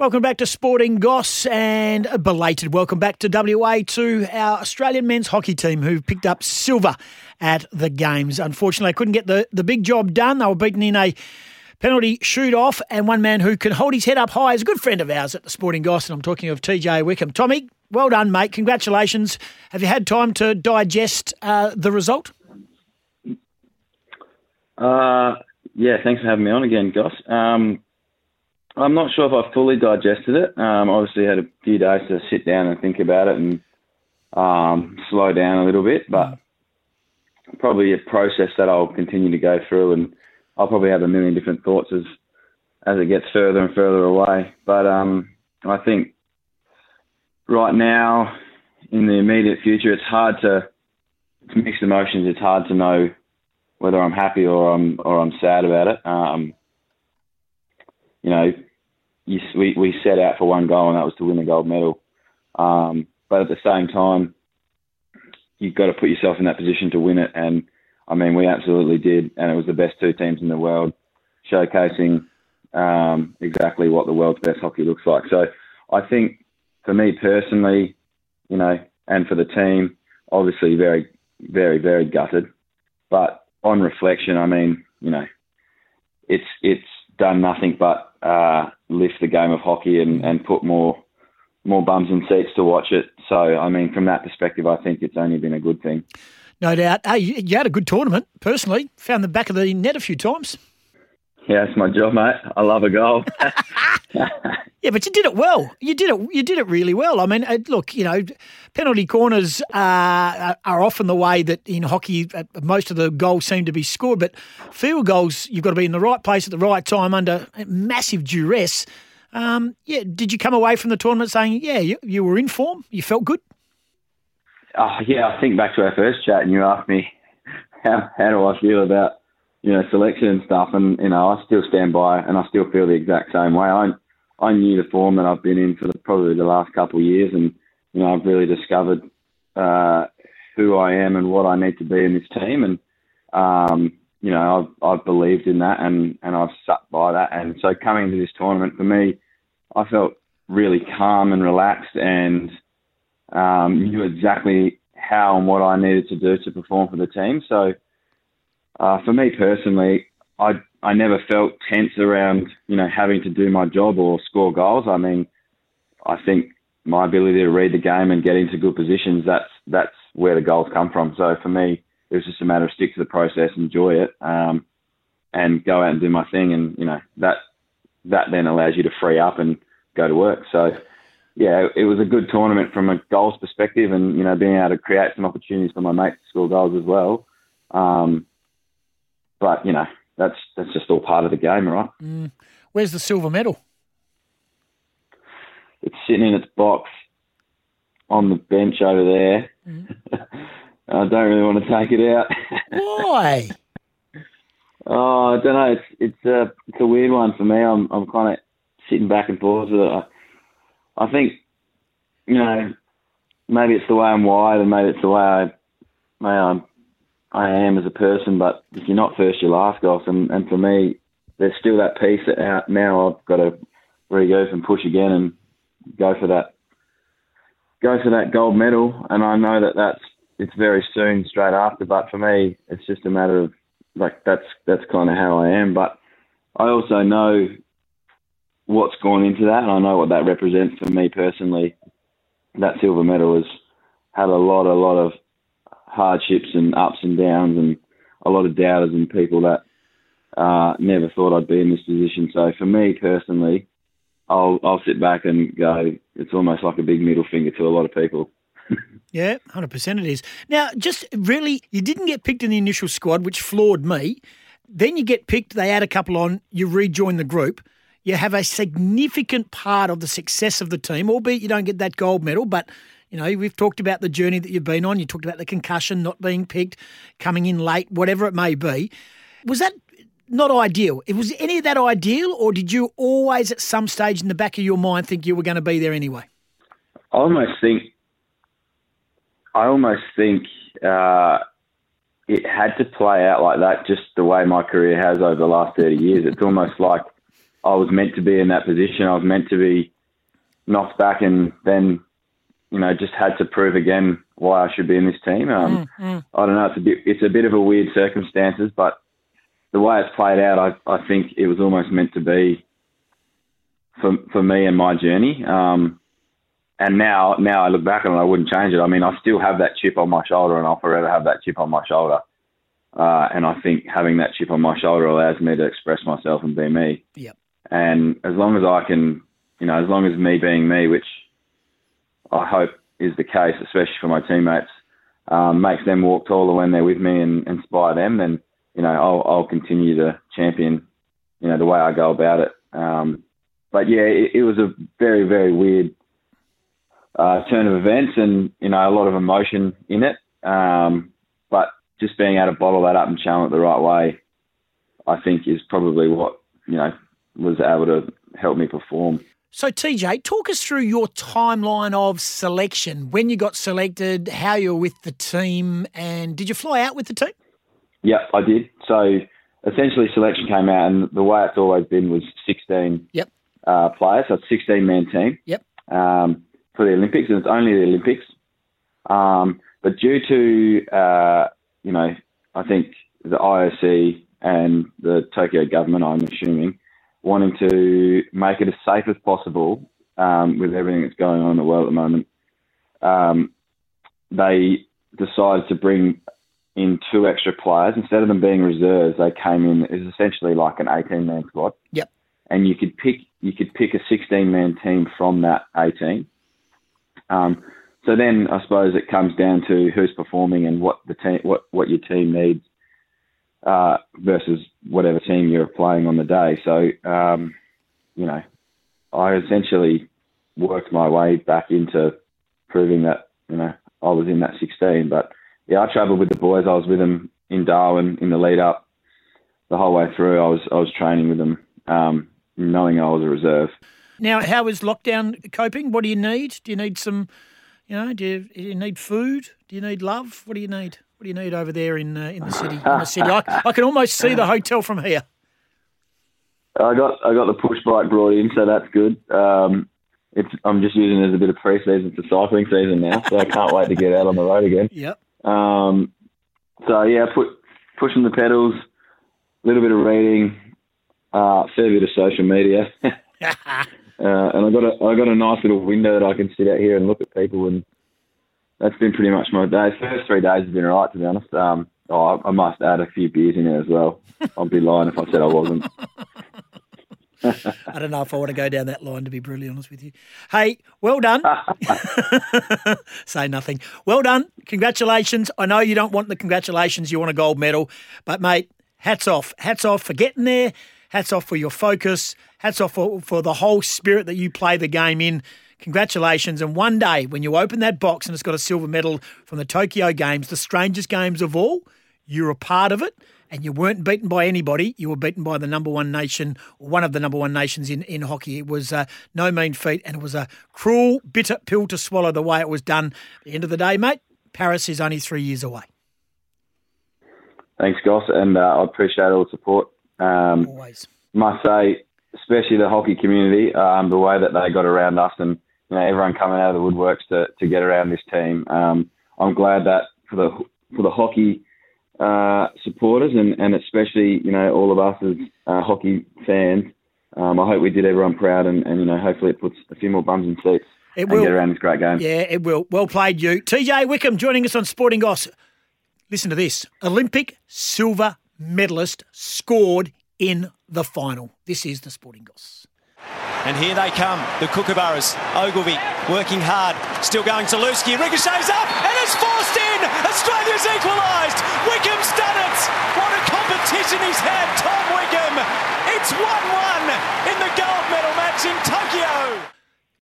Welcome back to Sporting Goss and a belated welcome back to WA to our Australian men's hockey team who picked up silver at the Games. Unfortunately, they couldn't get the, the big job done. They were beaten in a penalty shoot off, and one man who can hold his head up high is a good friend of ours at the Sporting Goss, and I'm talking of TJ Wickham. Tommy, well done, mate. Congratulations. Have you had time to digest uh, the result? Uh, yeah, thanks for having me on again, Goss. Um, I'm not sure if I fully digested it. Um, obviously, had a few days to sit down and think about it and um, slow down a little bit, but probably a process that I'll continue to go through, and I'll probably have a million different thoughts as as it gets further and further away. But um, I think right now, in the immediate future, it's hard to, to mix emotions. It's hard to know whether I'm happy or I'm or I'm sad about it. Um, you know, you, we we set out for one goal, and that was to win the gold medal. Um, but at the same time, you've got to put yourself in that position to win it. And I mean, we absolutely did, and it was the best two teams in the world, showcasing um, exactly what the world's best hockey looks like. So I think for me personally, you know, and for the team, obviously very, very, very gutted. But on reflection, I mean, you know, it's it's done nothing but uh, lift the game of hockey and, and put more more bums in seats to watch it. So, I mean, from that perspective, I think it's only been a good thing. No doubt. Hey, you had a good tournament, personally. Found the back of the net a few times. Yeah, it's my job, mate. I love a goal. yeah, but you did it well. You did it. You did it really well. I mean, uh, look, you know, penalty corners uh, are often the way that in hockey uh, most of the goals seem to be scored. But field goals, you've got to be in the right place at the right time under massive duress. Um, yeah, did you come away from the tournament saying, yeah, you, you were in form? You felt good? Oh, yeah, I think back to our first chat, and you asked me how how do I feel about you know, selection and stuff. And, you know, I still stand by and I still feel the exact same way. I, I knew the form that I've been in for the, probably the last couple of years. And, you know, I've really discovered uh, who I am and what I need to be in this team. And, um, you know, I've, I've believed in that and, and I've stuck by that. And so coming to this tournament for me, I felt really calm and relaxed and um, knew exactly how and what I needed to do to perform for the team. So, uh, for me personally, I I never felt tense around you know having to do my job or score goals. I mean, I think my ability to read the game and get into good positions that's that's where the goals come from. So for me, it was just a matter of stick to the process, enjoy it, um, and go out and do my thing. And you know that that then allows you to free up and go to work. So yeah, it was a good tournament from a goals perspective, and you know being able to create some opportunities for my mates to score goals as well. Um, but you know, that's that's just all part of the game, right? Mm. Where's the silver medal? It's sitting in its box on the bench over there. Mm. I don't really want to take it out. Why? oh, I don't know. It's it's a it's a weird one for me. I'm I'm kind of sitting back and forth with it. I, I think you know maybe it's the way I'm wired, and maybe it's the way I maybe I'm I am as a person, but if you're not first, you're last, Goss. And, and for me, there's still that piece out now I've got to regroup and push again and go for that, go for that gold medal. And I know that that's it's very soon, straight after. But for me, it's just a matter of like that's that's kind of how I am. But I also know what's gone into that, and I know what that represents for me personally. That silver medal has had a lot, a lot of hardships and ups and downs and a lot of doubters and people that uh, never thought I'd be in this position. So for me personally, I'll I'll sit back and go. It's almost like a big middle finger to a lot of people. yeah, hundred percent it is. Now, just really, you didn't get picked in the initial squad, which floored me. Then you get picked. They add a couple on. You rejoin the group. You have a significant part of the success of the team, albeit you don't get that gold medal, but you know, we've talked about the journey that you've been on. You talked about the concussion, not being picked, coming in late, whatever it may be. Was that not ideal? Was any of that ideal, or did you always at some stage in the back of your mind think you were going to be there anyway? I almost think, I almost think uh, it had to play out like that, just the way my career has over the last thirty years. It's almost like I was meant to be in that position. I was meant to be knocked back and then, you know, just had to prove again why I should be in this team. Um, mm, mm. I don't know. It's a bit, it's a bit of a weird circumstances, but the way it's played out, I, I think it was almost meant to be for for me and my journey. Um, and now, now I look back on it, I wouldn't change it. I mean, I still have that chip on my shoulder, and I'll forever have that chip on my shoulder. Uh, and I think having that chip on my shoulder allows me to express myself and be me. Yep. And as long as I can, you know, as long as me being me, which I hope is the case, especially for my teammates, um, makes them walk taller when they're with me and inspire them, then you know I'll, I'll continue to champion, you know, the way I go about it. Um, but yeah, it, it was a very very weird uh, turn of events, and you know a lot of emotion in it. Um, but just being able to bottle that up and channel it the right way, I think is probably what you know was able to help me perform. So, TJ, talk us through your timeline of selection. When you got selected, how you were with the team, and did you fly out with the team? Yeah, I did. So, essentially, selection came out, and the way it's always been was 16 yep. uh, players. So, it's 16 man team yep. um, for the Olympics, and it's only the Olympics. Um, but due to, uh, you know, I think the IOC and the Tokyo government, I'm assuming, wanting to make it as safe as possible um, with everything that's going on in the world at the moment, um, they decided to bring in two extra players instead of them being reserves. They came in as essentially like an 18 man squad. Yep. And you could pick you could pick a 16 man team from that 18. Um, so then I suppose it comes down to who's performing and what the team what what your team needs uh, versus whatever team you're playing on the day. So, um, you know, I essentially worked my way back into proving that, you know, I was in that 16. But yeah, I travelled with the boys. I was with them in Darwin in the lead up the whole way through. I was I was training with them, um, knowing I was a reserve. Now, how is lockdown coping? What do you need? Do you need some, you know, do you, do you need food? Do you need love? What do you need? What do you need over there in uh, in the city? In the city, I, I, can almost see the hotel from here. I got I got the push bike brought in, so that's good. Um, it's I'm just using it as a bit of pre-season for cycling season now, so I can't wait to get out on the road again. Yep. Um, so yeah, put pushing the pedals, a little bit of reading, uh, fair bit of social media, uh, and I got a I got a nice little window that I can sit out here and look at people and that's been pretty much my day. First three days have been alright, to be honest. Um, oh, I must add a few beers in there as well. I'd be lying if I said I wasn't. I don't know if I want to go down that line, to be brutally honest with you. Hey, well done. Say nothing. Well done. Congratulations. I know you don't want the congratulations, you want a gold medal, but mate, hats off. Hats off for getting there. Hats off for your focus. Hats off for, for the whole spirit that you play the game in. Congratulations. And one day, when you open that box and it's got a silver medal from the Tokyo Games, the strangest games of all, you're a part of it and you weren't beaten by anybody. You were beaten by the number one nation, or one of the number one nations in, in hockey. It was uh, no mean feat, and it was a cruel, bitter pill to swallow the way it was done. At the end of the day, mate, Paris is only three years away. Thanks, Goss, and uh, I appreciate all the support. Um, Always. Must say, especially the hockey community, um, the way that they got around us and you know, everyone coming out of the woodworks to, to get around this team. Um, I'm glad that for the for the hockey uh, supporters and, and especially you know all of us as uh, hockey fans, um, I hope we did everyone proud and, and you know hopefully it puts a few more bums in seats. It will get around this great game. Yeah, it will. Well played, you. TJ Wickham joining us on Sporting Goss. Listen to this: Olympic silver medalist scored in the final. This is the Sporting Goss. And here they come, the Kookaburras. Ogilvie working hard, still going Zalewski. Ricochets up, and it's forced in! Australia's equalised! Wickham's done it! What a competition he's had, Tom Wickham! It's 1 1 in the gold medal match in Tokyo!